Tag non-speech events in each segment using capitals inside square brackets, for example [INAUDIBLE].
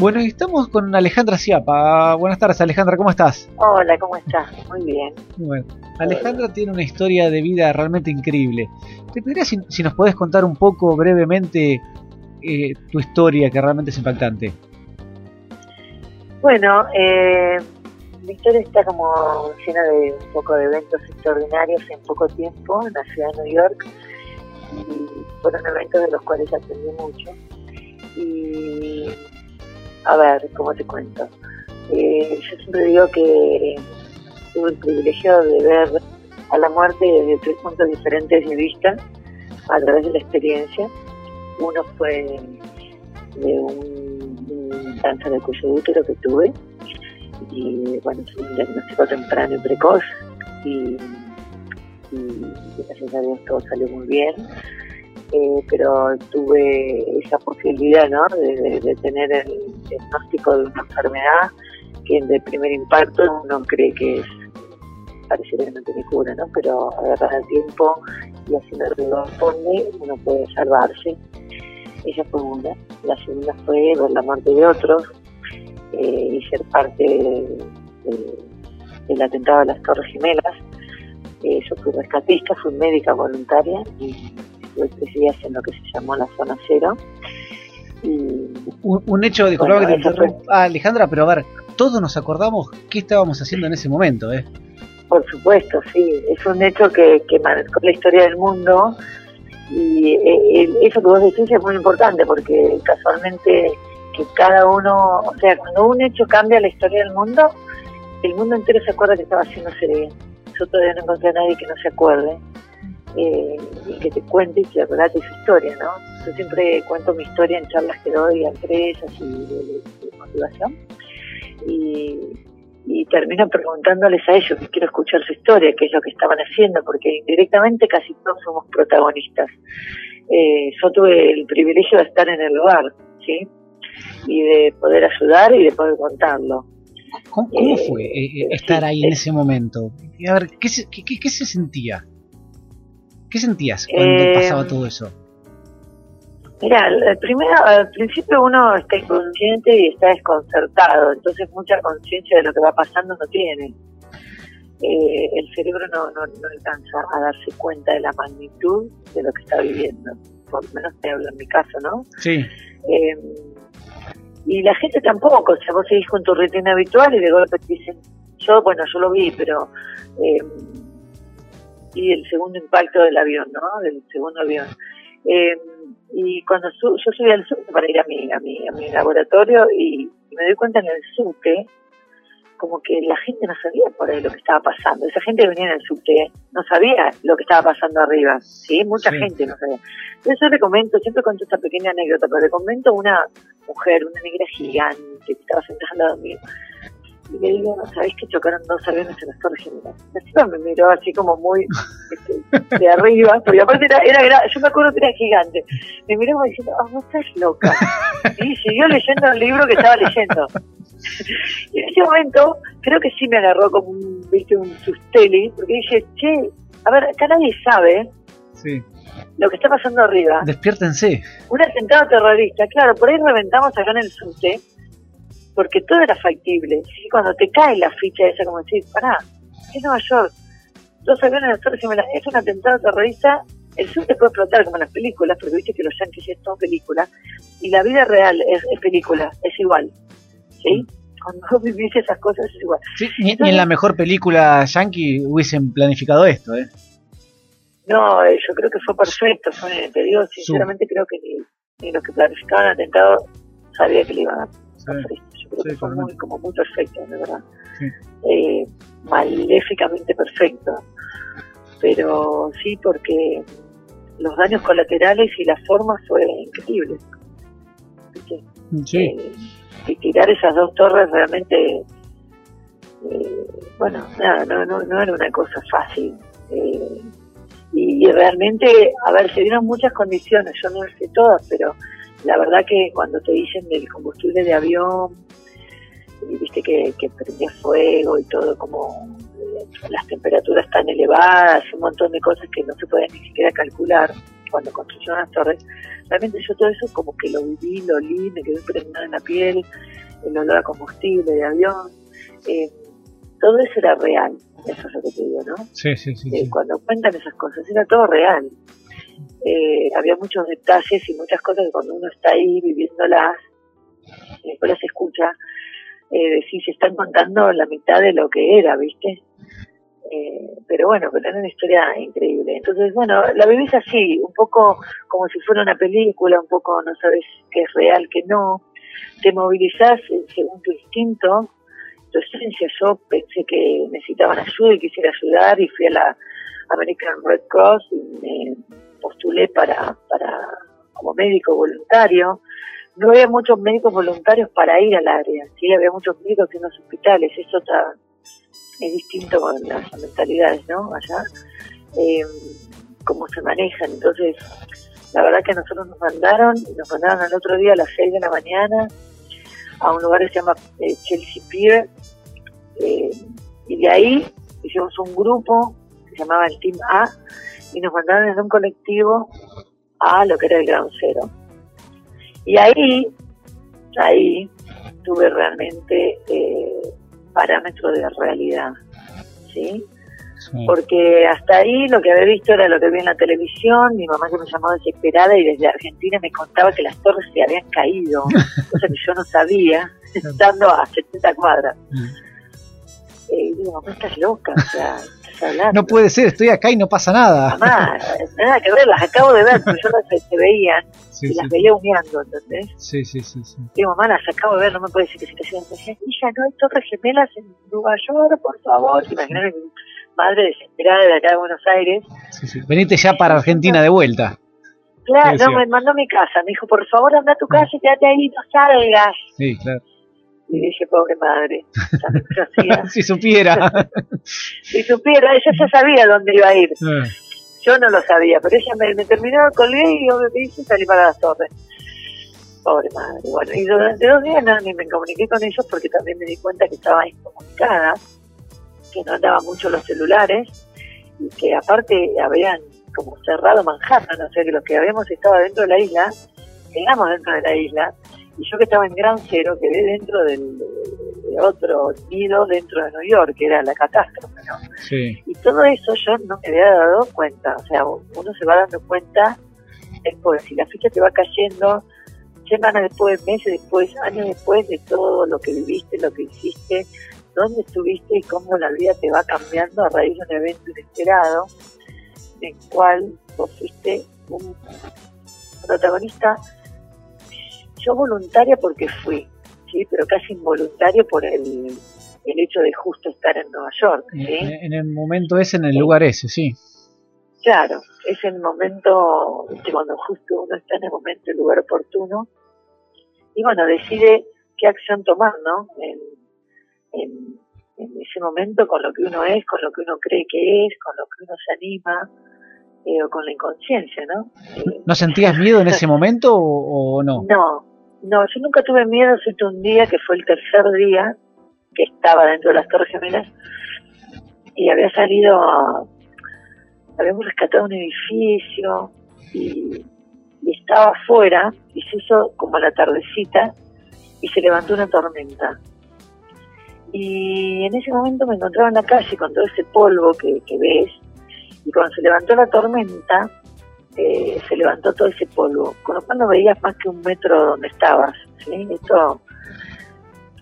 Bueno, y estamos con Alejandra Ciapa. Buenas tardes, Alejandra, ¿cómo estás? Hola, ¿cómo estás? Muy bien. Bueno, Alejandra tiene una historia de vida realmente increíble. ¿Te pediría si, si nos podés contar un poco brevemente eh, tu historia, que realmente es impactante? Bueno, eh, mi historia está como llena de un poco de eventos extraordinarios en poco tiempo en la ciudad de New York. Y fueron eventos de los cuales aprendí mucho. Y a ver, ¿cómo te cuento? Eh, yo siempre digo que tuve el privilegio de ver a la muerte desde tres puntos diferentes de vista a través de la experiencia. Uno fue de un, cáncer de cuello útero que tuve y bueno, fue un diagnóstico temprano y precoz y gracias a Dios todo salió muy bien. Eh, pero tuve esa posibilidad ¿no? de, tener el diagnóstico de una enfermedad que de primer impacto uno cree que es pareciera que no tiene cura, ¿no? pero agarrar el tiempo y haciendo lo que uno puede salvarse. Esa fue una. La segunda fue ver la muerte de otros eh, y ser parte de, del atentado a las Torres Gemelas. Eh, yo fui rescatista, fui médica voluntaria y estuve tres días en lo que se llamó la zona cero. Y, un, un, hecho, disculpa bueno, que te interrumpa, ah, Alejandra, pero a ver, todos nos acordamos qué estábamos haciendo en ese momento, ¿eh? Por supuesto, sí, es un hecho que, que marcó la historia del mundo y eh, eso que vos decís es muy importante porque casualmente que cada uno, o sea, cuando un hecho cambia la historia del mundo, el mundo entero se acuerda que estaba haciéndose bien. Yo todavía no encontré a nadie que no se acuerde eh, y que te cuente y que relate su historia, ¿no? Yo siempre cuento mi historia en charlas que doy a empresas y de, motivación y, y termino preguntándoles a ellos que quiero escuchar su historia, qué es lo que estaban haciendo, porque indirectamente casi todos somos protagonistas. Eh, yo tuve el privilegio de estar en el lugar, ¿sí? Y de poder ayudar y de poder contarlo. ¿Cómo, cómo eh, fue eh, estar ahí en ese momento? A ver, ¿qué se, qué, qué se sentía? ¿Qué sentías cuando eh, pasaba todo eso? Mira, al, primero, al principio uno está inconsciente y está desconcertado, entonces mucha conciencia de lo que va pasando no tiene. Eh, el cerebro no, no, no, alcanza a darse cuenta de la magnitud de lo que está viviendo. Por lo menos te hablo en mi caso, ¿no? Sí. Eh, y la gente tampoco, o sea, vos seguís con tu rutina habitual y de golpe te dicen, yo, bueno, yo lo vi, pero eh, y el segundo impacto del avión, ¿no? Del segundo avión. Eh, y cuando su, yo subí al subte para ir a mi, a mi, a mi laboratorio y, y, me doy cuenta en el subte como que la gente no sabía por ahí lo que estaba pasando. Esa gente que venía en el subte no sabía lo que estaba pasando arriba, ¿sí? Mucha sí. gente no sabía. Entonces yo le comento, siempre cuento esta pequeña anécdota, pero le comento a una mujer, una negra gigante que estaba sentada lado mío y le digo, ¿sabéis que chocaron dos aviones en las Torres Gemelas? La chica me miró así como muy este, de arriba, porque aparte era, era, yo me acuerdo que era gigante. Me miró como diciendo, ah, oh, vos estás loca. Y siguió leyendo el libro que estaba leyendo. Y en ese momento, creo que sí me agarró como un, viste, un susteli, porque dije, che, a ver, acá nadie sabe sí. lo que está pasando arriba. Despiértense. Un atentado terrorista, claro, por ahí reventamos acá en el subte porque todo era factible. ¿sí? Cuando te cae la ficha esa, como decir, pará, es Nueva York, dos aviones de Torres Gemelas, es un atentado terrorista, el sur te puede explotar como en las películas, porque viste que los yankees es todo película, y la vida real es, es película, es igual. ¿sí? Cuando vos vivís esas cosas es igual. Sí, ni, Entonces, ni en la mejor película yankee hubiesen planificado esto, ¿eh? No, eh, yo creo que fue perfecto, fue, te digo, sinceramente creo que ni, ni los que planificaban el atentado sabían que le iban a sí creo sí, que fue muy, como muy perfecto, de verdad. Sí. Eh, maléficamente perfecto. Pero sí, porque los daños colaterales y las formas fue increíble. Sí. Eh, y tirar esas dos torres realmente, eh, bueno, nada, no, no, no era una cosa fácil. Eh, y, y, realmente, a ver, se dieron muchas condiciones, yo no sé todas, pero la verdad que cuando te dicen del combustible de avión, viste que, que prendía fuego y todo, como las temperaturas tan elevadas, un montón de cosas que no se pueden ni siquiera calcular cuando construyeron las torres, realmente yo todo eso como que lo viví, lo olí, me quedé impregnada en la piel, el olor a combustible de avión, eh, todo eso era real, eso es lo que te digo, ¿no? Sí, sí, sí. Eh, sí. Cuando cuentan esas cosas, era todo real. Eh, había muchos detalles y muchas cosas que cuando uno está ahí viviéndolas, y después las escucha, eh, se están contando la mitad de lo que era, ¿viste? Eh, pero bueno, pero era una historia increíble. Entonces, bueno, la vivís así, un poco como si fuera una película, un poco no sabes qué es real, qué no. Te movilizás según tu instinto, tu esencia. Yo pensé que necesitaban ayuda y quisiera ayudar y fui a la American Red Cross y me postulé para, para como médico voluntario. No había muchos médicos voluntarios para ir al área, sí, había muchos médicos en los hospitales, eso está, es distinto con las mentalidades, ¿no? Allá, eh, cómo se manejan. Entonces, la verdad que nosotros nos mandaron, nos mandaron al otro día a las 6 de la mañana a un lugar que se llama eh, Chelsea Pier, eh, y de ahí hicimos un grupo que se llamaba el Team A, y nos mandaron en un colectivo a lo que era el Ground Zero. Y ahí, ahí tuve realmente eh, parámetro de realidad, ¿sí? Sí. Porque hasta ahí lo que había visto era lo que vi en la televisión, mi mamá que me llamó desesperada y desde Argentina me contaba que las torres se habían caído, [LAUGHS] cosa que yo no sabía, estando a 70 cuadras. Mm. Eh, y digo, mamá, estás loca, o sea. No puede ser, estoy acá y no pasa nada. Mamá, nada que ver, las acabo de ver, pero yo las Sí, y sí, las veía humeando, ¿entendés? sí, sí, sí, sí. Digo, mamá, las acabo de ver, no me puede decir que se. Me decía, hija, no hay torres gemelas en Nueva York, por favor. Imagínate mi madre desesperada de acá de Buenos Aires. Venite ya para Argentina de vuelta. Claro, no, me mandó a mi casa. Me dijo, por favor, anda a tu casa y quédate ahí, no salgas. Sí, claro. Y dije, pobre madre. [LAUGHS] [LAUGHS] si supiera. [LAUGHS] Si supiera, ella ya sabía dónde iba a ir. Ah, Yo no lo sabía, pero ella me, me terminó, colgué y yo me hice salí para las torres. Pobre madre. Bueno, y durante dos días no, ni me comuniqué con ellos porque también me di cuenta que estaba incomunicada, que no andaban mucho los celulares y que aparte habían como cerrado Manhattan, o sea que los que habíamos estado dentro de la isla, quedamos dentro de la isla, y yo que estaba en Gran Cero quedé dentro del, de otro nido dentro de New York, que era la catástrofe, ¿no? sí. Y todo eso yo no me había dado cuenta. O sea, uno se va dando cuenta después. Si la ficha te va cayendo semanas después, meses después, años después de todo lo que viviste, lo que hiciste, dónde estuviste y cómo la vida te va cambiando a raíz de un evento inesperado en el cual vos fuiste un protagonista. Yo voluntaria porque fui, sí, pero casi involuntario por el, el hecho de justo estar en Nueva York, ¿sí? En, en el momento ese, en el lugar ese, sí. Claro, es el momento, cuando justo uno está en el momento, el lugar oportuno, y bueno, decide qué acción tomar, ¿no? En, en, en ese momento con lo que uno es, con lo que uno cree que es, con lo que uno se anima, eh, o con la inconsciencia, ¿no? Eh, ¿No sentías miedo en ese momento o, o no? no, no, yo nunca tuve miedo, excepto un día que fue el tercer día que estaba dentro de las Torres Gemelas y había salido, habíamos rescatado un edificio y, y estaba afuera y se hizo como la tardecita y se levantó una tormenta. Y en ese momento me encontraba en la calle con todo ese polvo que, que ves y cuando se levantó la tormenta eh, se levantó todo ese polvo, con lo cual no veías más que un metro donde estabas. ¿sí? Esto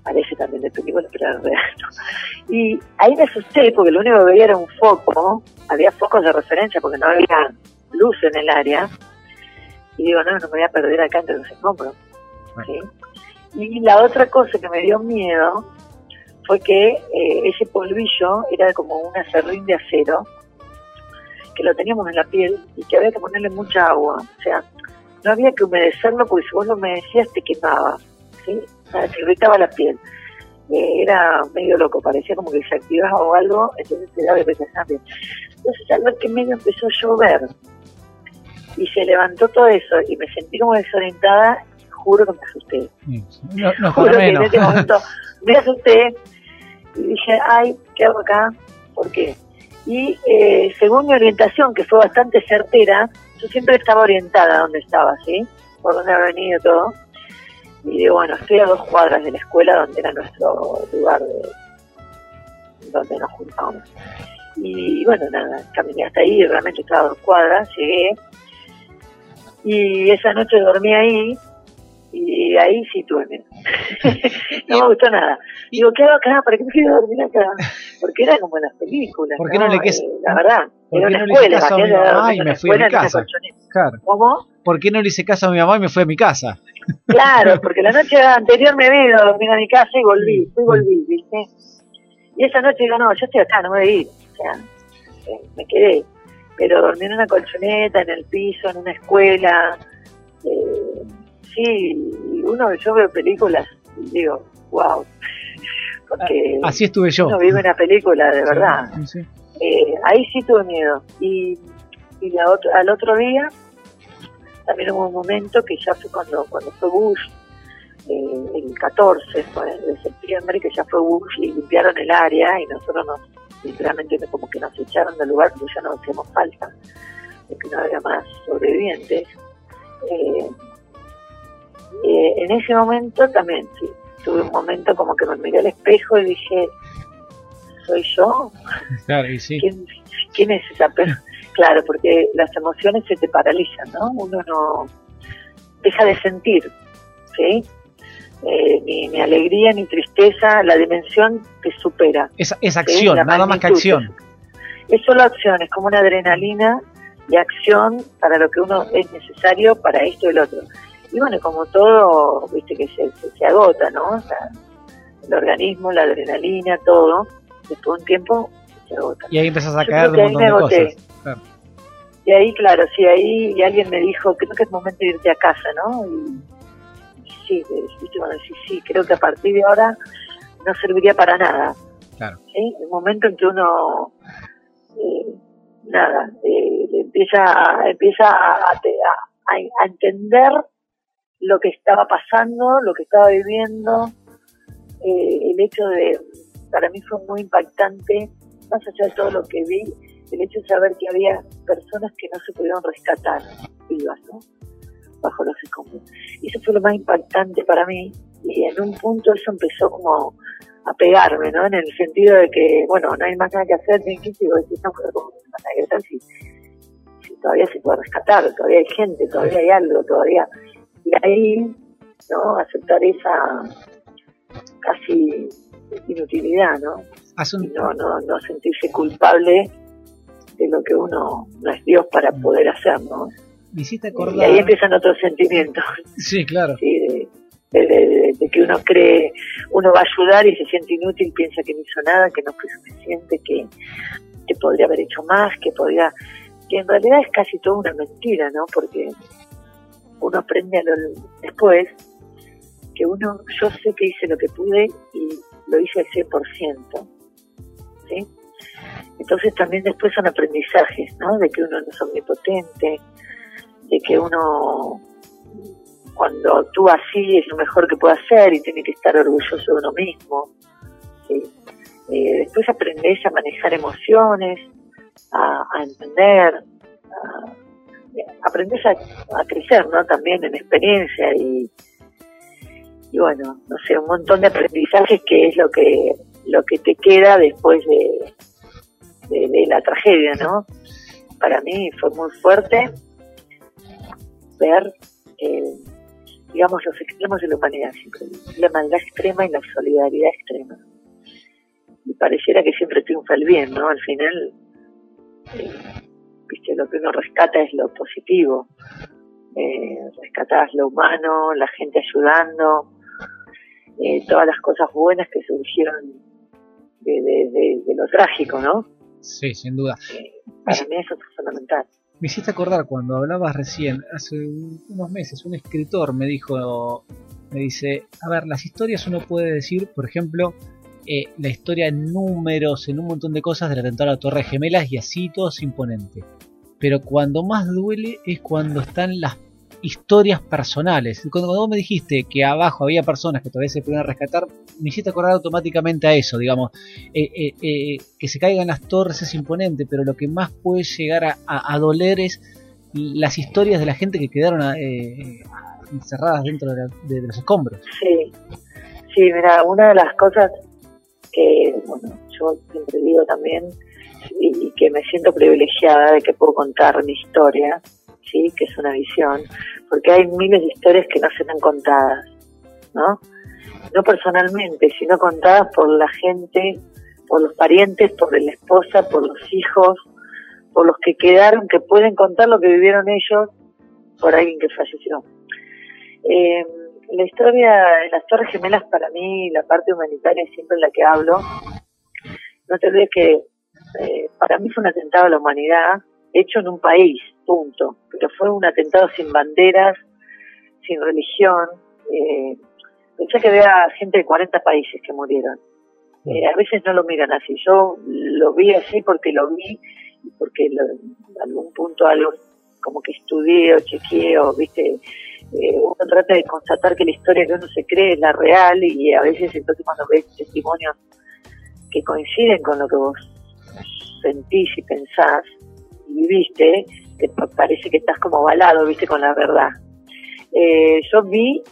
parece también de película, pero era real. ¿no? Y ahí me asusté porque lo único que veía era un foco, había focos de referencia porque no había luz en el área. Y digo, no, no me voy a perder acá entre los escombros. Y la otra cosa que me dio miedo fue que eh, ese polvillo era como un acerrín de acero que lo teníamos en la piel y que había que ponerle mucha agua. O sea, no había que humedecerlo porque si vos lo humedecías te quemaba, ¿sí? O sea, te irritaba la piel. Eh, era medio loco, parecía como que se activaba o algo, entonces te daba irritación. Entonces al ver que medio empezó a llover y se levantó todo eso y me sentí como desorientada, juro que me asusté. No, no Juro que en ese momento me asusté y dije, ay, ¿qué hago acá? ¿Por qué? Y eh, según mi orientación, que fue bastante certera, yo siempre estaba orientada a dónde estaba, ¿sí? Por dónde había venido todo. Y digo, bueno, estoy a dos cuadras de la escuela donde era nuestro lugar de, donde nos juntábamos. Y bueno, nada, caminé hasta ahí, realmente estaba a dos cuadras, llegué. Y esa noche dormí ahí y ahí sí tuve miedo. [LAUGHS] no me gustó nada. Digo, ¿qué hago acá? ¿Para qué me quiero dormir acá? Porque era como en las películas. ¿Por qué no, le quedes, eh, La verdad, ¿por era qué una no le escuela. hice caso a mi mamá y me fui a mi casa? Claro. ¿Cómo? ¿Por qué no le hice caso a mi mamá y me fui a mi casa? Claro, [LAUGHS] porque la noche anterior me vine a dormir a mi casa y volví, fui y volví, ¿viste? Y esa noche digo, no, yo estoy acá, no me voy a ir. O sea, eh, me quedé. Pero dormí en una colchoneta, en el piso, en una escuela. Eh, sí, uno, yo veo películas y digo, wow. Porque Así estuve yo. uno vive una película de verdad. Sí, sí. Eh, ahí sí tuve miedo. Y, y la otro, al otro día también hubo un momento que ya fue cuando, cuando fue Bush, eh, el 14 fue de septiembre, que ya fue Bush y limpiaron el área y nosotros nos, literalmente como que nos echaron del lugar porque ya no hacíamos falta, porque no había más sobrevivientes. Eh, eh, en ese momento también, sí, tuve un momento como que me miré al espejo y dije, ¿soy yo? Claro, y sí. ¿quién, quién es esa persona? Claro, porque las emociones se te paralizan, ¿no? Uno no deja de sentir, ¿sí? Eh, ni, ni alegría ni tristeza, la dimensión te supera. Es, es acción, nada más que acción. te- Es solo acción, es como una adrenalina y acción para lo que uno es necesario para esto y el otro. Y bueno, como todo, viste que se, se, se agota, ¿no? O sea, el organismo, la adrenalina, todo, después de un tiempo se agota. Y ahí empezás a Yo caer de un ahí me montón de agoté. cosas. Claro. Y ahí, claro, sí, ahí y alguien me dijo, creo que es momento de irte a casa, ¿no? Y, y sí, eh, viste, cuando decís, sí, creo que a partir de ahora no serviría para nada. Claro. ¿sí? El momento en que uno, eh, nada, eh, empieza, empieza a, a, a- a entender lo que estaba pasando, lo que estaba viviendo, eh, el hecho de, para mí fue muy impactante, más allá de todo lo que vi, el hecho de saber que había personas que no se pudieron rescatar vivas, ¿no? Bajo los escombros. Y eso fue lo más impactante para mí. Y en un punto eso empezó como a pegarme, ¿no? En el sentido de que, bueno, no hay más nada que hacer, ni que si vos decís, no, pero ¿cómo nada que hacer si, si todavía se puede rescatar, todavía hay gente, todavía hay algo, todavía. Y ahí, ¿no? Aceptar esa casi inutilidad, ¿no? Y no, no, no sentirse culpable de lo que uno no es Dios para poder hacer, ¿no? me hiciste Y ahí empiezan otros sentimientos, Sí, claro. ¿sí? de, de- de- de que uno cree, uno va a ayudar y se siente inútil, piensa que no hizo nada, que no fue suficiente, que, que podría haber hecho más, que podría, que en realidad es casi toda una mentira, ¿no? Porque uno aprende a lo, después que uno, yo sé que hice lo que pude y lo hice al 100%, ¿sí? Entonces también después son aprendizajes, ¿no? De que uno no es omnipotente, de que uno cuando actúa así es lo mejor que puede hacer y tiene que estar orgulloso de uno mismo. ¿sí? Eh, después aprendes a manejar emociones, a, a entender, a, aprendes a, crecer, ¿no? También en experiencia y, y bueno, no sé, un montón de aprendizajes que es lo que lo que te queda después de, de, de la tragedia, ¿no? Para mí fue muy fuerte ver, eh, digamos, los extremos de la humanidad siempre, la maldad extrema y la solidaridad extrema. Y pareciera que siempre triunfa el bien, ¿no? Al final, eh, viste, lo que uno rescata es lo positivo, eh, rescatas lo humano, la gente ayudando, eh, todas las cosas buenas que surgieron de, de, de, de lo trágico, ¿no? Sí, sin duda. Eh, para mí eso es fundamental. Me hiciste acordar cuando hablabas recién, hace unos meses, un escritor me dijo, me dice, a ver, las historias uno puede decir, por ejemplo, eh, la historia en números, en un montón de cosas del atentado a la Torre Gemelas y así todo es imponente. Pero cuando más duele es cuando están las historias personales. Cuando, vos me dijiste que abajo había personas que todavía se podían rescatar, me hiciste acordar automáticamente a eso, digamos. Eh, eh, eh, que se caigan las torres es imponente, pero lo que más puede llegar a, doler es las historias de la gente que quedaron encerradas dentro de, los escombros. Sí, sí, mira, una de las cosas que, bueno, yo siempre digo también, y que me siento privilegiada de que puedo contar mi historia, sí, que es una visión, porque hay miles de historias que no se han contadas, ¿no? No personalmente, sino contadas por la gente, por los parientes, por la esposa, por los hijos, por los que quedaron, que pueden contar lo que vivieron ellos por alguien que falleció. Eh, la historia de las Torres Gemelas para mí, la parte humanitaria es siempre la que hablo. No te olvides que eh, para mí fue un atentado a la humanidad hecho en un país, punto. Pero fue un atentado sin banderas, sin religión. Eh, pensé que había gente de 40 países que murieron. Eh, a veces no lo miran así. Yo lo vi así porque lo vi porque en algún punto algo como que estudié o chequeé o viste eh, uno trata de constatar que la historia que uno se cree es la real y a veces entonces cuando ves testimonios que coinciden con lo que vos sentís y pensás y viviste, te parece que estás como avalado, viste, con la verdad. Eh, yo vi,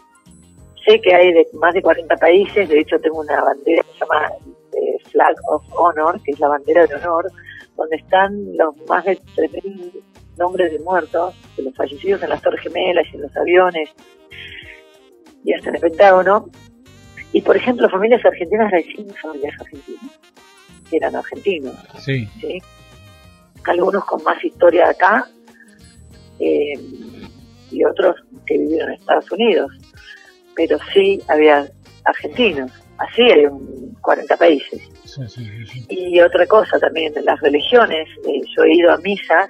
sé que hay de más de 40 países, de hecho tengo una bandera que se llama eh, Flag of Honor, que es la bandera de honor, donde están los más de 3.000 nombres de muertos, de los fallecidos en las Torres Gemelas y en los aviones, y hasta en el Pentágono. Y por ejemplo, familias argentinas recién familias argentinas, que eran argentinos. Sí. Algunos con más historia acá, eh, y otros que vivieron en Estados Unidos. Pero sí había argentinos, así hay 40 países. y otra cosa también, las religiones, eh, yo he ido a misas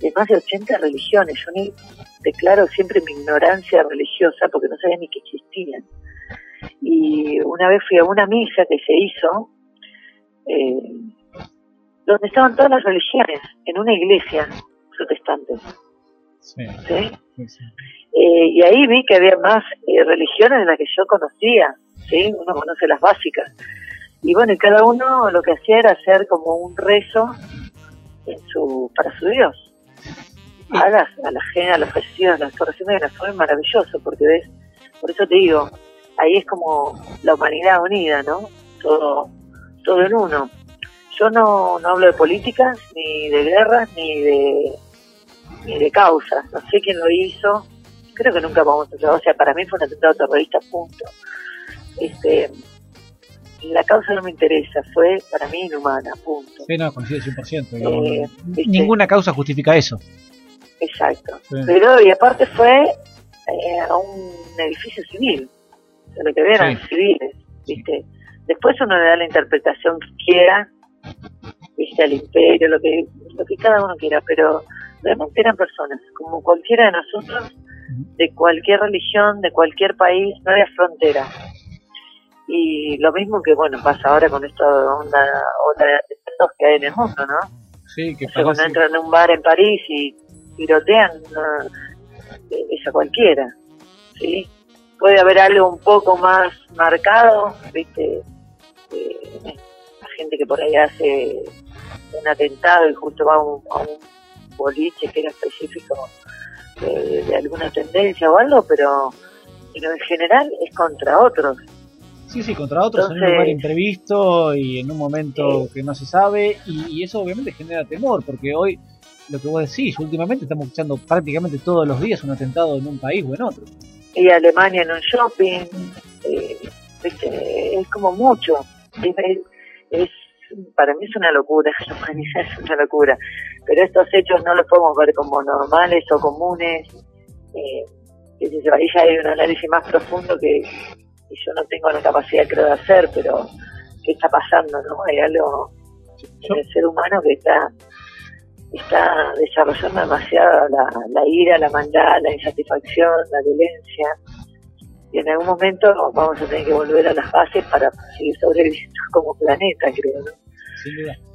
de más de 80 religiones. Yo declaro siempre mi ignorancia religiosa porque no sabía ni que existían. Y una vez fui a una misa que se hizo, eh, donde estaban todas las religiones, en una iglesia protestante. Sí. Eh, y ahí vi que había más eh, religiones de las que yo conocía, ¿sí? Uno conoce las básicas. Y bueno, y cada uno lo que hacía era hacer como un rezo en su, para su Dios a las, a la gente, a los fallecidos, a las la fue maravilloso, porque ves, por eso te digo, ahí es como la humanidad unida, ¿no? Todo, todo en uno. Yo no, no hablo de políticas, ni de guerras, ni de, ni de causas. No sé quién lo hizo. Creo que nunca vamos a hablar. O sea, para mí fue un atentado terrorista, punto. Este, la causa no me interesa, fue para mí inhumana, punto. Sí, no, coincide 100%. Eh, ninguna causa justifica eso. Exacto. Pero, y aparte fue eh, a un edificio civil. O lo que eran civiles, ¿viste? Después uno le da la interpretación que quiera, ¿viste? Al imperio, lo que, lo que cada uno quiera, pero realmente eran personas, como cualquiera de nosotros, de cualquier religión, de cualquier país, no había frontera. Y lo mismo que, bueno, pasa ahora con esta onda, otra de que hay en el mundo, ¿no? Sí, que o cuando entran en un bar en París y tirotean esa cualquiera, ¿sí? Puede haber algo un poco más marcado, ¿viste? Eh, la gente que por ahí hace un atentado y justo va a un, boliche que era específico de, alguna tendencia o algo, pero, en general es contra otros. Sí, sí, contra otros en un lugar imprevisto y en un momento que no se sabe y, eso obviamente genera temor porque hoy lo que vos decís, últimamente estamos escuchando prácticamente todos los días un atentado en un país o en otro. Y Alemania en un shopping, eh, es como mucho. Es, para mí es una locura, [LAUGHS] es una locura. Pero estos hechos no los podemos ver como normales o comunes. Eh, ahí ya hay un análisis más profundo que, yo no tengo la capacidad creo de hacer, pero ¿qué está pasando? no Hay algo en el ser humano que está está desarrollando demasiado la, la ira, la maldad, la insatisfacción, la violencia. Y en algún momento vamos a tener que volver a las bases para seguir sobreviviendo [LAUGHS] como planeta, creo, ¿no?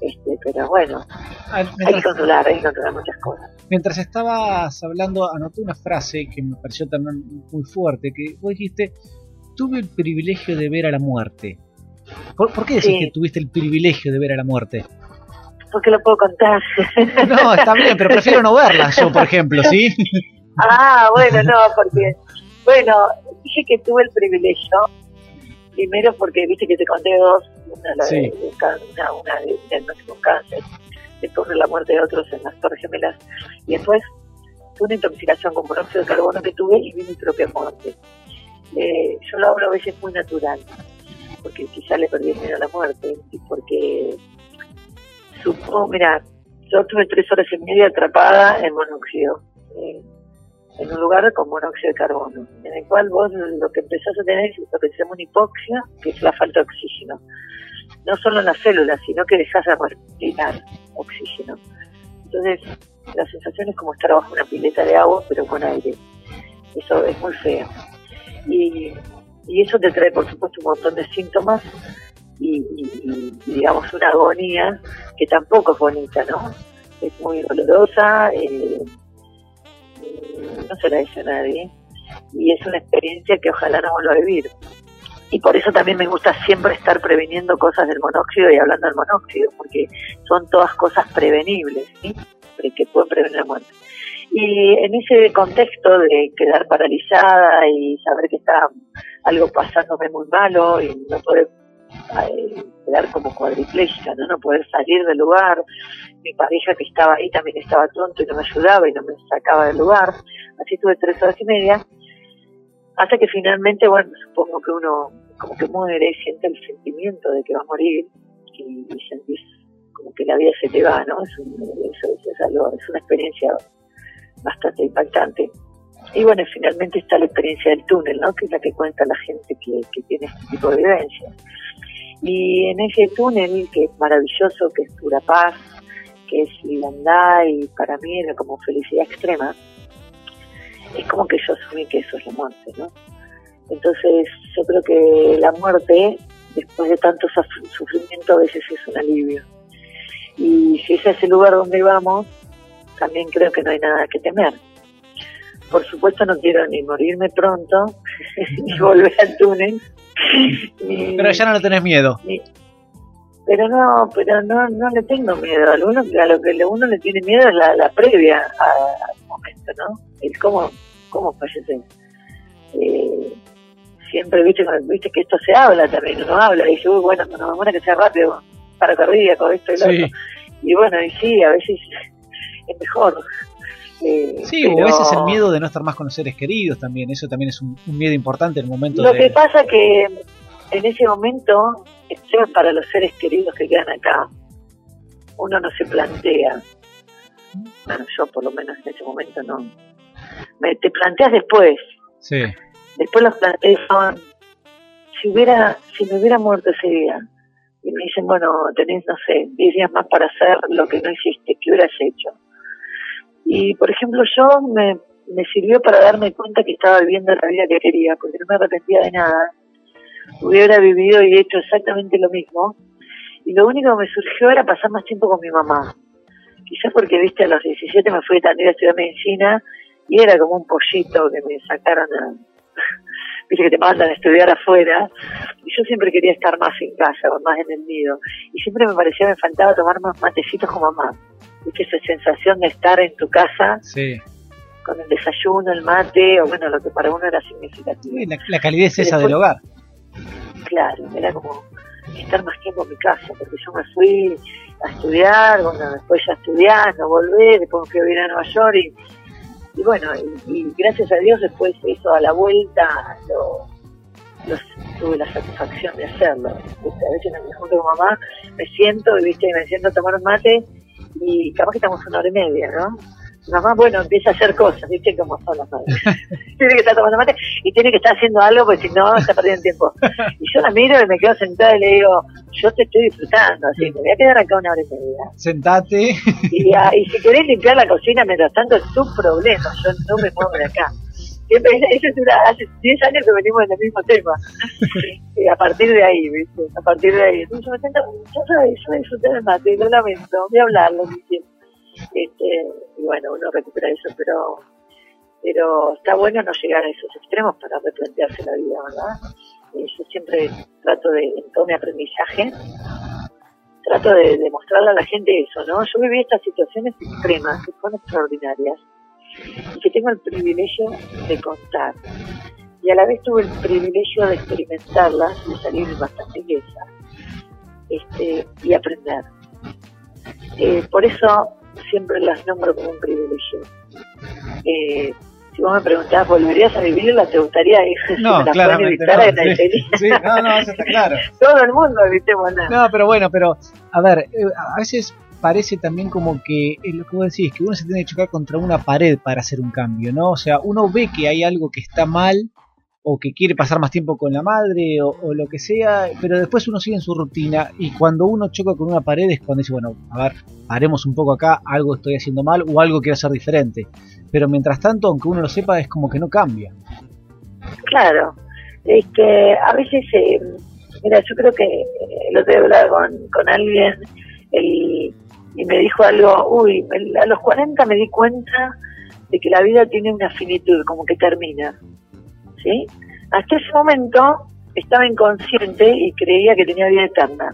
Este, pero bueno, ah, hay que controlar, hay que controlar muchas cosas. Mientras estabas hablando, anoté una frase que me pareció también muy fuerte, que vos dijiste, tuve el privilegio de ver a la muerte. ¿Por, qué decís que tuviste el privilegio de ver a la muerte? Porque lo puedo contar. [LAUGHS] No, está bien, pero prefiero no verla yo, por ejemplo, ¿sí? [LAUGHS] Ah, bueno, no, porque, bueno, dije que tuve el privilegio, primero porque viste que te conté dos, una, la de, una, una de diagnóstico cáncer, después de la muerte de otros en las Torres Gemelas, y después fue una intoxicación con monóxido de carbono que tuve y vi mi propia muerte. Eh, yo lo hablo a veces muy natural, porque quizá le perdí el miedo a la muerte, y porque supo, mira, yo tuve tres horas y media atrapada en monóxido, eh, en un lugar con monóxido de carbono, en el cual vos lo que empezás a tener es lo que se llama una hipoxia, que es la falta de oxígeno. No solo en las células, sino que dejas de respirar oxígeno. Entonces, la sensación es como estar bajo una pileta de agua, pero con aire. Eso es muy feo. Y, eso te trae, por supuesto, un montón de síntomas y, digamos, una agonía que tampoco es bonita, ¿no? Es muy dolorosa, eh, no se la dice a nadie. Y es una experiencia que ojalá no vuelva a vivir. Y por eso también me gusta siempre estar previniendo cosas del monóxido y hablando del monóxido, porque son todas cosas prevenibles, ¿sí? que pueden prevenir la muerte. Y en ese contexto de quedar paralizada y saber que está algo pasándome muy malo y no poder eh, quedar como cuadriplégica, ¿no? poder salir del lugar, mi pareja que estaba ahí también estaba tonto y no me ayudaba y no me sacaba del lugar, así tuve tres horas y media, hasta que finalmente, bueno, supongo que uno como que muere, siente el sentimiento de que va a morir y, y sentís como que la vida se te va, ¿no? Es, es, una experiencia bastante impactante. Y bueno, finalmente está la experiencia del túnel, ¿no? Que es la que cuenta la gente que, tiene este tipo de vivencia. Y en ese túnel, que es maravilloso, que es pura paz, que es libertad y para mí era como felicidad extrema, es como que yo asumí que eso es la muerte, ¿no? Entonces yo creo que la muerte, después de tanto sufrimiento, a veces es un alivio. Y si ese es el lugar donde vamos, también creo que no hay nada que temer. Por supuesto no quiero ni morirme pronto, [LAUGHS] ni volver al túnel. [LAUGHS] pero ya no le tenés miedo. pero no, pero no, no le tengo miedo. A, uno, a lo que uno le tiene miedo es la, previa al momento, ¿no? El cómo, cómo fallecer. Eh, siempre viste, viste que esto se habla también, uno habla y dice, uy, bueno, no me que sea rápido para cardíaco, esto y lo otro. Y bueno, y sí, a veces es mejor. Eh, sí, o ese es el miedo de no estar más con los seres queridos también, eso también es un, miedo importante en el momento Lo que pasa que en ese momento, para los seres queridos que quedan acá, uno no se plantea, bueno, yo por lo menos en ese momento no, me, te planteas después. Sí. Después los planteas si hubiera, si me hubiera muerto ese día, y me dicen, bueno, tenés, no sé, 10 días más para hacer lo que no hiciste, ¿qué hubieras hecho? Y, por ejemplo, yo me, me sirvió para darme cuenta que estaba viviendo la vida que quería, porque no me arrepentía de nada. Hubiera vivido y hecho exactamente lo mismo. Y lo único que me surgió era pasar más tiempo con mi mamá. Quizás porque, viste, a los 17 me fui a estudiar medicina y era como un pollito que me sacaron a, [LAUGHS] viste que te mandan a estudiar afuera, y yo siempre quería estar más en casa, más en el nido, y siempre me parecía me faltaba tomar más matecitos con mamá, esa sensación de estar en tu casa, con el desayuno, el mate, o bueno, lo que para uno era significativo. la, calidez esa del hogar. Claro, era como estar más tiempo en mi casa, porque yo me fui a estudiar, bueno, después ya estudiar, no volver, después me fui a vivir a Nueva York y y bueno, y, gracias a Dios después eso a la vuelta lo, tuve la satisfacción de hacerlo. A veces me junto con mamá, me siento, y ¿viste? me siento a tomar un mate y capaz que estamos una hora y media, ¿no? mamá, bueno, empieza a hacer cosas, ¿viste cómo son las madres? [LAUGHS] tiene que estar tomando mate y tiene que estar haciendo algo porque si no, está perdiendo tiempo. [LAUGHS] Y yo la miro y me quedo sentada y le digo, yo te estoy disfrutando, así, me voy a quedar acá una hora y media. Sentate. Y, ah, y si querés limpiar la cocina mientras tanto es tu problema, yo no me muevo de acá. Siempre, eso es una, hace 10 años que venimos en el mismo tema. y a partir de ahí, ¿viste? A partir de ahí. Entonces yo me siento, yo soy, yo disfruté del mate, lo lamento, voy a hablarlo, ¿viste? Este, y bueno, uno recupera eso, pero pero está bueno no llegar a esos extremos para replantearse la vida, ¿verdad? yo siempre trato de, en todo mi aprendizaje, trato de demostrarle a la gente eso, ¿no? Yo viví estas situaciones extremas que fueron extraordinarias y que tengo el privilegio de contar. Y a la vez tuve el privilegio de experimentarlas, de salir bastante ilesa este, y aprender. Eh, por eso siempre las nombro como un privilegio. Eh, si vos me preguntás, ¿volverías a vivirla? ¿Te gustaría ir? [LAUGHS] No, claramente no. Sí, no, no, eso está claro. [LAUGHS] Todo el mundo, viste, bueno. No, pero bueno, pero, a ver, eh, a veces parece también como que, lo que vos decís, que uno se tiene que chocar contra una pared para hacer un cambio, ¿no? O sea, uno ve que hay algo que está mal o que quiere pasar más tiempo con la madre o, lo que sea, pero después uno sigue en su rutina y cuando uno choca con una pared es cuando dice, bueno, a ver, haremos un poco acá, algo estoy haciendo mal o algo quiero hacer diferente. Pero mientras tanto, aunque uno lo sepa, es como que no cambia. Claro, es que a veces, eh, mira, yo creo que eh, lo hablar con, con alguien y me dijo algo, uy, a los 40 me di cuenta de que la vida tiene una finitud, como que termina ¿sí? Hasta ese momento estaba inconsciente y creía que tenía vida eterna,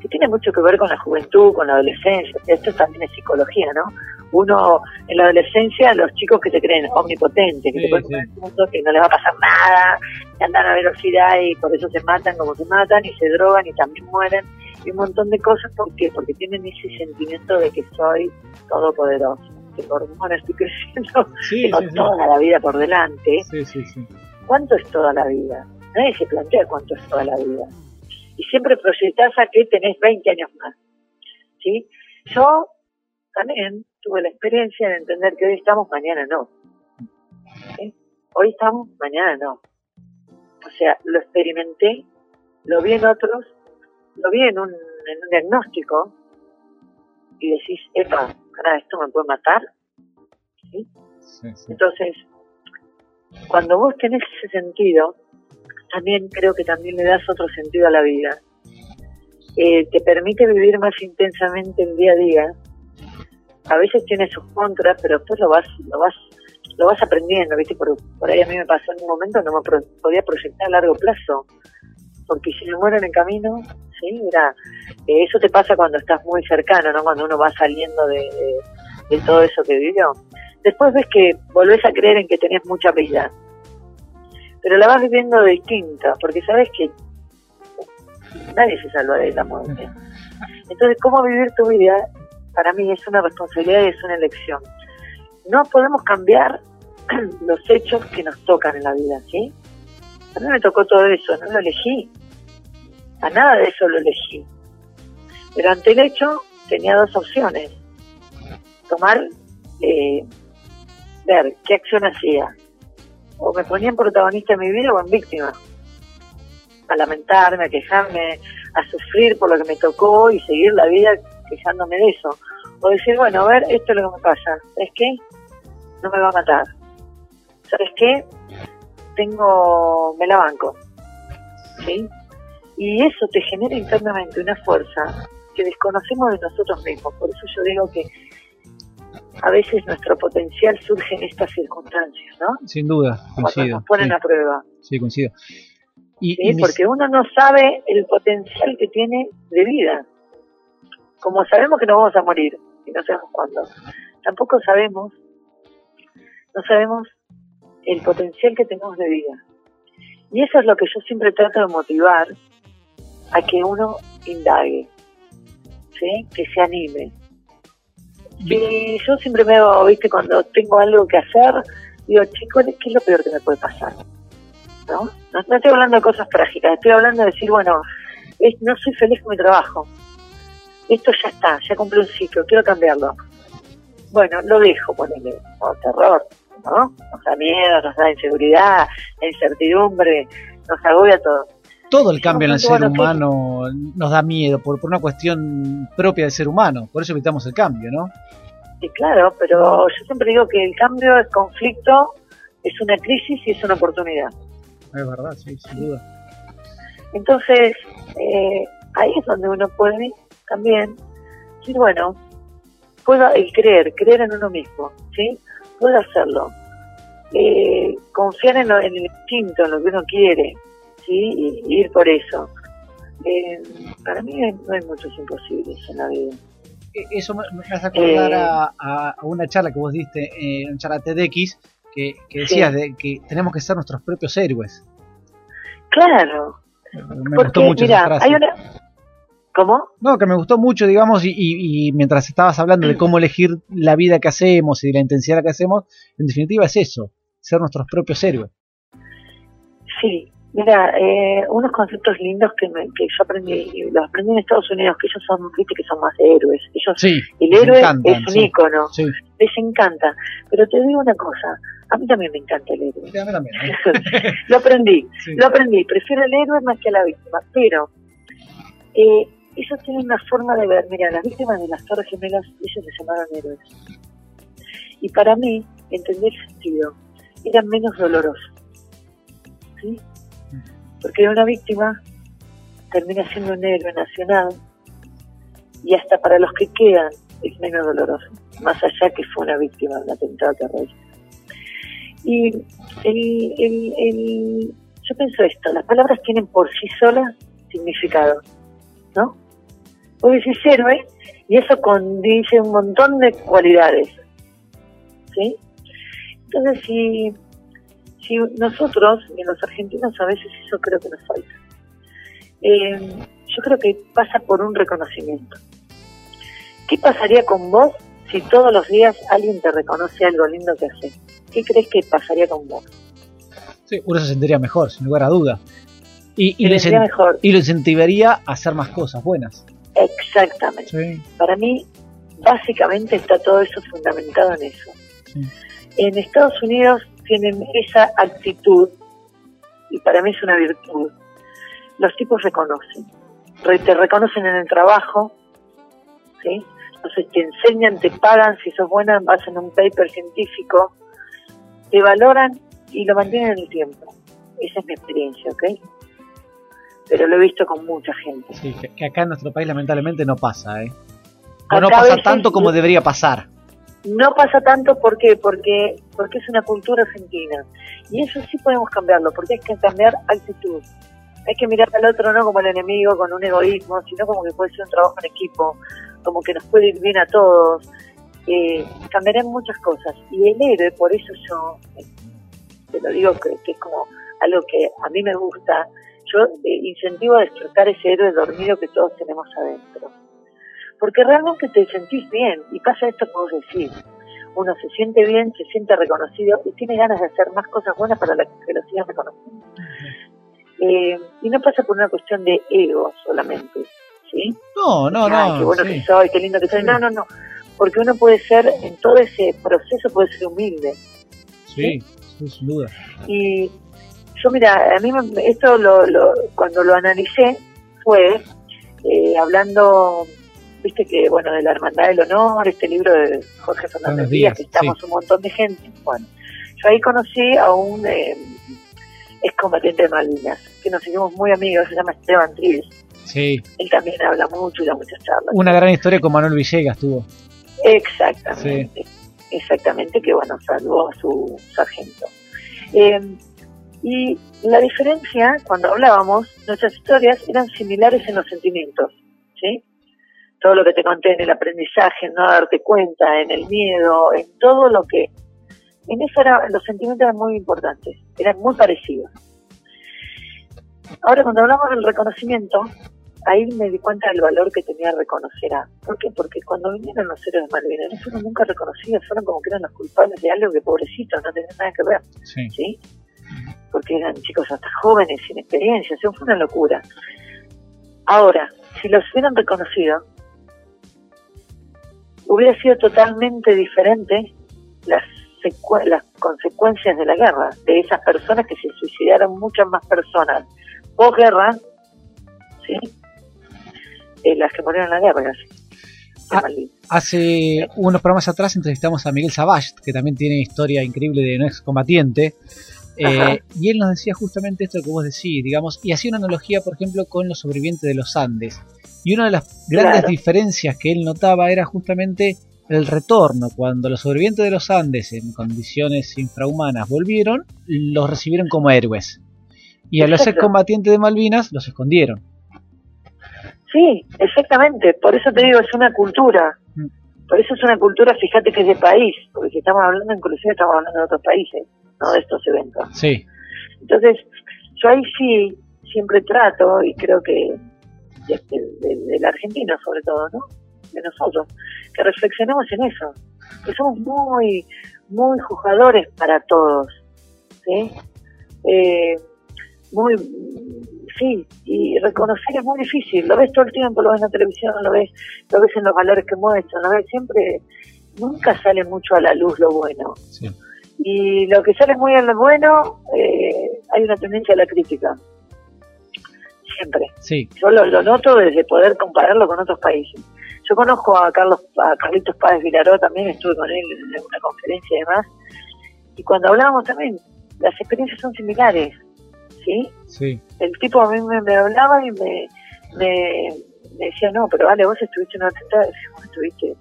que tiene mucho que ver con la juventud, con la adolescencia, esto también es psicología, ¿no? Uno en la adolescencia, los chicos que se creen omnipotentes, que, que no les va a pasar nada, que andan a velocidad y por eso se matan como se matan y se drogan y también mueren y un montón de cosas, ¿por qué? Porque tienen ese sentimiento de que soy todopoderoso por estoy [LAUGHS] creciendo, tengo toda la vida por delante. ¿Cuánto es toda la vida? Nadie se plantea cuánto es toda la vida. Y siempre proyectás a que tenés 20 años más. ¿sí? Yo también tuve la experiencia de entender que hoy estamos, mañana no. Hoy estamos, mañana no. O sea, lo experimenté, lo vi en otros, lo vi en un, en un diagnóstico y decís, epa, esto me puede matar. Entonces, cuando vos tenés ese sentido, también creo que también le das otro sentido a la vida. Eh, te permite vivir más intensamente el día a día. A veces tiene sus contras, pero después lo vas, lo vas, lo vas aprendiendo, ¿viste? Por, por ahí a mí me pasó en un momento, no me podía proyectar a largo plazo, porque si me muero en camino, sí, era, eh, eso te pasa cuando estás muy cercano, ¿no? Cuando uno va saliendo de de todo eso que vivió. Después ves que volvés a creer en que tenés mucha vida, pero la vas viviendo distinta, porque sabes que nadie se salva de la muerte. Entonces, cómo vivir tu vida, para mí es una responsabilidad y es una elección. No podemos cambiar [CLEARS THROAT] los hechos que nos tocan en la vida, ¿sí? A me tocó todo eso, no lo elegí. A nada de eso lo elegí. Pero ante el hecho tenía dos opciones tomar, eh, ver qué acción hacía. O me ponía en protagonista de mi vida o en víctima. A lamentarme, a quejarme, a sufrir por lo que me tocó y seguir la vida quejándome de eso. O decir, bueno, a ver, esto es lo que me pasa. ¿Sabes qué? No me va a matar. ¿Sabes qué? Tengo, me la banco. ¿Sí? Y eso te genera internamente una fuerza que desconocemos de nosotros mismos. Por eso yo digo que a veces nuestro potencial surge en estas circunstancias, ¿no? Sin duda, coincido. nos ponen a prueba. Sí, coincido. Y, porque uno no sabe el potencial que tiene de vida. Como sabemos que nos vamos a morir y no sabemos cuándo, tampoco sabemos, no sabemos el potencial que tenemos de vida. Y eso es lo que yo siempre trato de motivar a que uno indague, ¿sí? que se anime, y yo siempre me hago, viste, cuando tengo algo que hacer, digo, chicos, ¿qué es lo peor que me puede pasar? ¿No? No, estoy hablando de cosas trágicas, estoy hablando de decir, bueno, no soy feliz con mi trabajo. Esto ya está, ya cumplí un ciclo, quiero cambiarlo. Bueno, lo dejo, ponele, o terror, ¿no? Nos da miedo, nos da inseguridad, incertidumbre, nos agobia todo todo el cambio en el ser humano nos da miedo por, por, una cuestión propia del ser humano. Por eso evitamos el cambio, ¿no? Sí, claro, pero yo siempre digo que el cambio es conflicto, es una crisis y es una oportunidad. Es verdad, sí, sin duda. Entonces, eh, ahí es donde uno puede también decir, bueno, puedo creer, creer en uno mismo, ¿sí? Puedo hacerlo. Eh, confiar en, en el instinto, en lo que uno quiere, y ir por eso. Eh, para mí no hay muchos imposibles en la vida. E, eso me, hace acordar a, a, una charla que vos diste, eh, en charla TEDx, que, que decías de que tenemos que ser nuestros propios héroes. Claro. Me gustó mucho esa frase. Hay una... ¿Cómo? No, que me gustó mucho, digamos, y, y, mientras estabas hablando de cómo elegir la vida que hacemos y de la intensidad que hacemos, en definitiva es eso, ser nuestros propios héroes. Sí, Mira, eh, unos conceptos lindos que, me, que yo aprendí, los aprendí en Estados Unidos, que ellos son, viste, que son más héroes. Ellos, el héroe es un ícono, les encanta. Pero te digo una cosa, a mí también me encanta el héroe. ¿eh? [LAUGHS] lo aprendí, lo aprendí. Prefiero el héroe más que a la víctima. Pero eh, ellos tienen una forma de ver, mira, las víctimas de las Torres Gemelas, ellos se llamaron héroes. Y para mí, entender el sentido, eran menos dolorosos. ¿Sí? porque una víctima termina siendo un héroe nacional y hasta para los que quedan es menos doloroso, más allá que fue una víctima de un atentado terrorista. Y el, el, el, yo pienso esto, las palabras tienen por sí solas significado, ¿no? Vos decís héroe y eso condice un montón de cualidades, ¿sí? Entonces, si si nosotros, y los argentinos a veces eso creo que nos falta, eh, yo creo que pasa por un reconocimiento. ¿Qué pasaría con vos si todos los días alguien te reconoce algo lindo que haces? ¿Qué crees que pasaría con vos? Sí, uno se sentiría mejor, sin lugar a duda. Y, y, mejor. y lo incentivaría a hacer más cosas buenas. Exactamente. Para mí, básicamente está todo eso fundamentado en eso. En Estados Unidos tienen esa actitud, y para mí es una virtud, los tipos reconocen. Te reconocen en el trabajo, ¿sí? Entonces te enseñan, te pagan, si sos buena vas en un paper científico, te valoran y lo mantienen en el tiempo. Esa es mi experiencia, ¿ok? Pero lo he visto con mucha gente. Sí, que acá en nuestro país lamentablemente no pasa, ¿eh? no pasa tanto como debería pasar. No pasa tanto ¿por qué? porque porque es una cultura argentina y eso sí podemos cambiarlo porque hay que cambiar actitud. Hay que mirar al otro no como el enemigo con un egoísmo, sino como que puede ser un trabajo en equipo, como que nos puede ir bien a todos. Eh, cambiarán muchas cosas y el héroe, por eso yo eh, te lo digo que, es como algo que a mí me gusta. Yo incentivo a despertar ese héroe dormido que todos tenemos adentro porque realmente te sentís bien y pasa esto que vos decís. Uno se siente bien, se siente reconocido y tiene ganas de hacer más cosas buenas para que lo sigan reconociendo. Eh, y no pasa por una cuestión de ego solamente, ¿sí? No, no, no. Qué bueno que soy, qué lindo que soy. No, no, no. Porque uno puede ser, en todo ese proceso puede ser humilde. Sí, sin duda. Y yo, mira, a mí esto lo, lo, cuando lo analicé fue eh, hablando viste que, bueno, de la Hermandad del Honor, este libro de Jorge Fernández Díaz, que estamos un montón de gente. Bueno, yo ahí conocí a un eh, excombatiente de Malvinas, que nos hicimos muy amigos, se llama Esteban Trill. Sí. Él también habla mucho y da muchas charlas. Una gran historia con Manuel Villegas tuvo. Exactamente. Exactamente, que bueno, salvó a su sargento. Eh, y la diferencia, cuando hablábamos, nuestras historias eran similares en los sentimientos, ¿sí? todo lo que te conté en el aprendizaje, en no darte cuenta, en el miedo, en todo lo que... En eso era, los sentimientos eran muy importantes, eran muy parecidos. Ahora, cuando hablamos del reconocimiento, ahí me di cuenta del valor que tenía reconocer a... ¿Por qué? Porque cuando vinieron los héroes de Malvinas, no fueron nunca reconocidos, fueron como que eran los culpables de algo que pobrecitos no tenían nada que ver. Sí. Porque eran chicos hasta jóvenes, sin experiencia, eso fue una locura. Ahora, si los hubieran reconocido, hubiera sido totalmente diferente las, las consecuencias de la guerra, de esas personas que se suicidaron muchas más personas posguerra, ¿sí? De las que murieron en la guerra. Ah, hace unos programas atrás entrevistamos a Miguel Savage, que también tiene historia increíble de un excombatiente. Eh, y él nos decía justamente esto que vos decís, digamos, y hacía una analogía, por ejemplo, con los sobrevivientes de los Andes. Y una de las grandes diferencias que él notaba era justamente el retorno. Cuando los sobrevivientes de los Andes en condiciones infrahumanas volvieron, los recibieron como héroes. Y a los excombatientes de Malvinas los escondieron. Sí, exactamente. Por eso te digo, es una cultura. Mm. Por eso es una cultura, fíjate que es de país, porque si estamos hablando, inclusive estamos hablando de otros países, no de estos eventos. Sí, Entonces, yo ahí sí siempre trato, y creo que de- de- de- del argentino sobre todo, ¿no? De nosotros, que reflexionemos en eso, que somos muy, muy juzgadores para todos, ¿sí? Eh, muy, sí, y reconocer es muy difícil, lo ves todo el tiempo, lo ves en la televisión, lo ves, lo ves en los valores que muestran, lo ves siempre, nunca sale mucho a la luz lo bueno sí. Y lo que sale muy bueno, eh, hay una tendencia a la crítica. Siempre. Sí, Yo lo, lo noto desde poder compararlo con otros países. Yo conozco a Carlos a Carlitos Páez Vilaró, también estuve con él en una conferencia y demás, y cuando hablábamos también, las experiencias son similares, ¿sí? sí. El tipo a mí me, me hablaba y me, me, me decía, no, pero vale, vos estuviste en un atentado, vos estuviste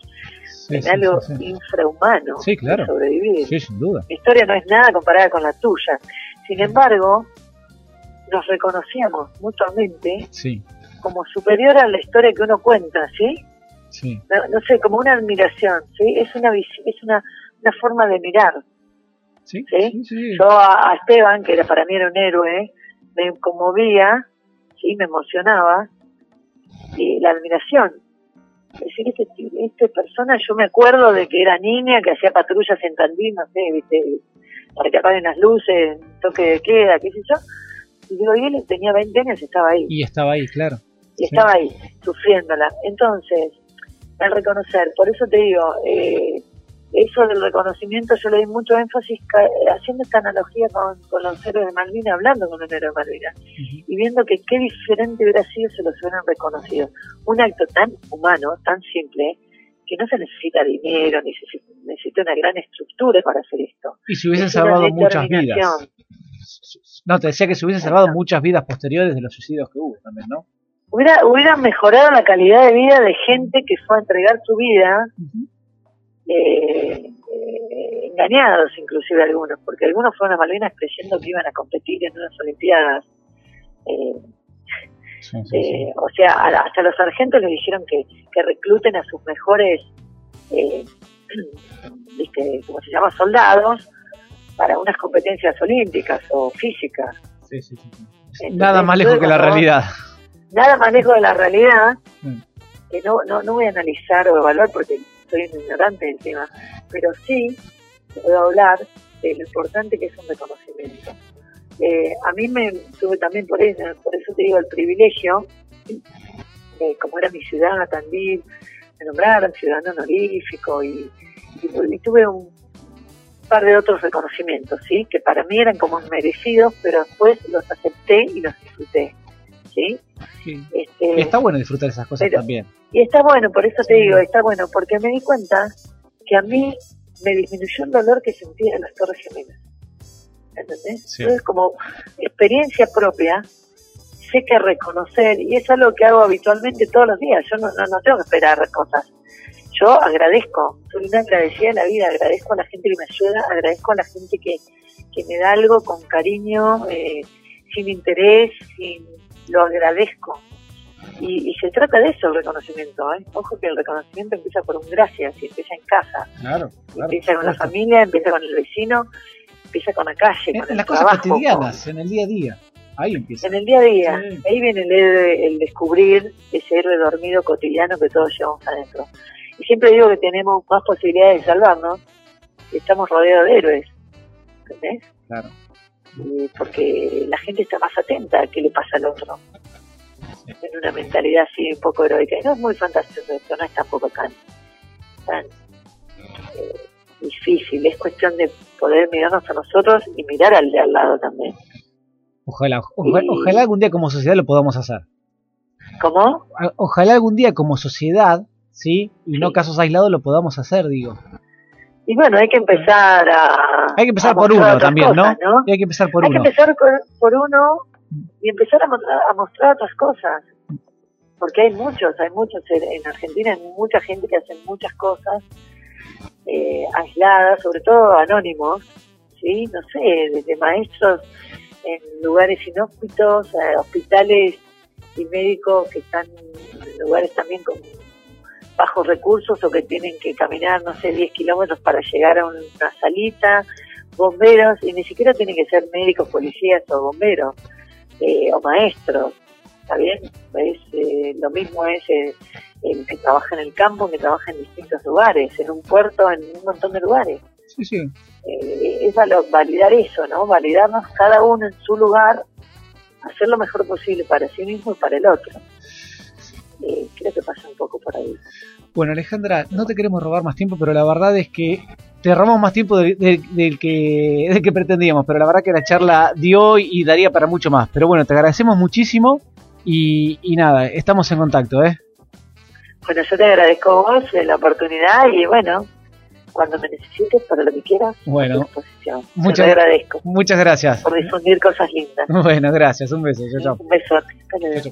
Sí, en algo infrahumano Sí, claro. sobrevivir Sí, sin duda. mi historia no es nada comparada con la tuya. Sin embargo, nos reconocíamos mutuamente Sí, como superior a la historia que uno cuenta, ¿sí? sí. No, no sé, como una admiración, ¿sí? Es una es una, una forma de mirar, Sí, ¿sí? sí, sí. Yo a, a Esteban, que era para mí era un héroe, me conmovía, ¿sí? Me emocionaba, y la admiración. Decir, este, esta persona, yo me acuerdo de que era niña, que hacía patrullas en Tandil, no sé, viste, para que apaguen las luces, toque de queda, qué sé yo. Y digo, y él tenía 20 años y estaba ahí, Y estaba ahí, claro. y sí. estaba ahí, sufriéndola. Entonces, el reconocer, por eso te digo, eh, eso del reconocimiento yo le di mucho énfasis haciendo esta analogía con, con los héroes de Malvinas, hablando con un héroe de Malvinas y viendo que qué diferente hubiera sido si los hubieran reconocido. Un acto tan humano, tan simple, que no se necesita dinero, ni se necesita una gran estructura para hacer esto. Y se hubiesen salvado muchas vidas. No, te decía que se hubiesen salvado muchas vidas posteriores de los suicidios que hubo también, ¿no? Hubiera, hubiera mejorado la calidad de vida de gente que fue a entregar su vida, eh, engañados inclusive algunos, porque algunos fueron a Malvinas creyendo que iban a competir en unas Olimpiadas. Eh, Sí, sí, sí. Eh, o sea, hasta los sargentos les dijeron que, que recluten a sus mejores, eh, [CLEARS THROAT] ¿viste? ¿cómo se llama? Soldados para unas competencias olímpicas o físicas. Sí, sí, sí, sí. Entonces, Nada más lejos que la realidad. Nada más lejos de la realidad, Mm. que no, no, no voy a analizar o evaluar porque soy un ignorante del tema, pero sí puedo hablar de lo importante que es un reconocimiento. Eh, a mí me tuve también por eso, por eso te digo el privilegio, eh, como era mi ciudad, Tandil, me nombraron ciudadano honorífico y, y- y tuve un par de otros reconocimientos, ¿sí? Que para mí eran como merecidos, pero después los acepté y los disfruté, ¿sí? Sí. Este, Está bueno disfrutar esas cosas pero- también. y está bueno, por eso te digo, está bueno, porque me di cuenta que a mí me disminuyó el dolor que sentía en las Torres Gemelas. ¿Entendés? Sí. Entonces, como experiencia propia, sé que reconocer, y es algo que hago habitualmente todos los días, yo no, no, no tengo que esperar cosas. Yo agradezco, soy una agradecida de la vida, agradezco a la gente que me ayuda, agradezco a la gente que, que me da algo con cariño, eh, sin interés, sin, lo agradezco. Y, y se trata de eso el reconocimiento, ¿eh? Ojo que el reconocimiento empieza por un gracias y empieza en casa, Claro, claro. empieza con la familia, empieza con el vecino, empieza con la calle, En, con el las cosas trabajo, cotidianas, en el día a día. Ahí empieza. en el día a día. Sí. Ahí viene el, el descubrir ese héroe dormido cotidiano que todos llevamos adentro. Y siempre digo que tenemos más posibilidades de salvarnos si estamos rodeados de héroes. ¿Entendés? Claro. Porque la gente está más atenta a qué le pasa al otro. En una mentalidad así un poco heroica. Y no es muy fantasioso esto, no es tampoco tan, tan eh, difícil. Es cuestión de poder mirarnos a nosotros y mirar al de al lado también. Ojalá, ojalá, Y- ojalá algún día como sociedad lo podamos hacer. ¿Cómo? Ojalá algún día como sociedad, ¿sí? Y no casos aislados lo podamos hacer, digo. Y bueno, hay que empezar a. Hay que empezar por uno también, cosas, ¿no? Hay que empezar por hay uno. que empezar por, uno y empezar a mostrar, a mostrar otras cosas. Porque hay muchos, hay muchos. En en Argentina hay mucha gente que hace muchas cosas eh, aisladas, sobre todo anónimos, ¿sí? No sé, desde maestros en lugares inhóspitos, a hospitales y médicos que están lugares también con bajos recursos o que tienen que caminar, no sé, 10 kilómetros para llegar a una salita, bomberos, y ni siquiera tienen que ser médicos, policías o bomberos, eh, o maestros, ¿está bien? Es, eh, lo mismo es eh, el que trabaja en el campo, que trabaja en distintos lugares, en un puerto, en un montón de lugares. Sí, sí. es validar eso, ¿no? Validarnos cada uno en su lugar, hacer lo mejor posible para sí mismo y para el otro. Creo que pasa un poco por ahí. Bueno, Alejandra, no te queremos robar más tiempo, pero la verdad es que te robamos más tiempo del, que, del que pretendíamos, pero la verdad que la charla dio y daría para mucho más. Pero bueno, te agradecemos muchísimo y, nada, estamos en contacto, ¿eh? Bueno, yo te agradezco a vos la oportunidad y bueno, cuando me necesites para lo que quieras, bueno, a Muchas, te agradezco. Muchas gracias. Por difundir cosas lindas. [LAUGHS] Bueno, gracias. Un beso. Chao, Un beso.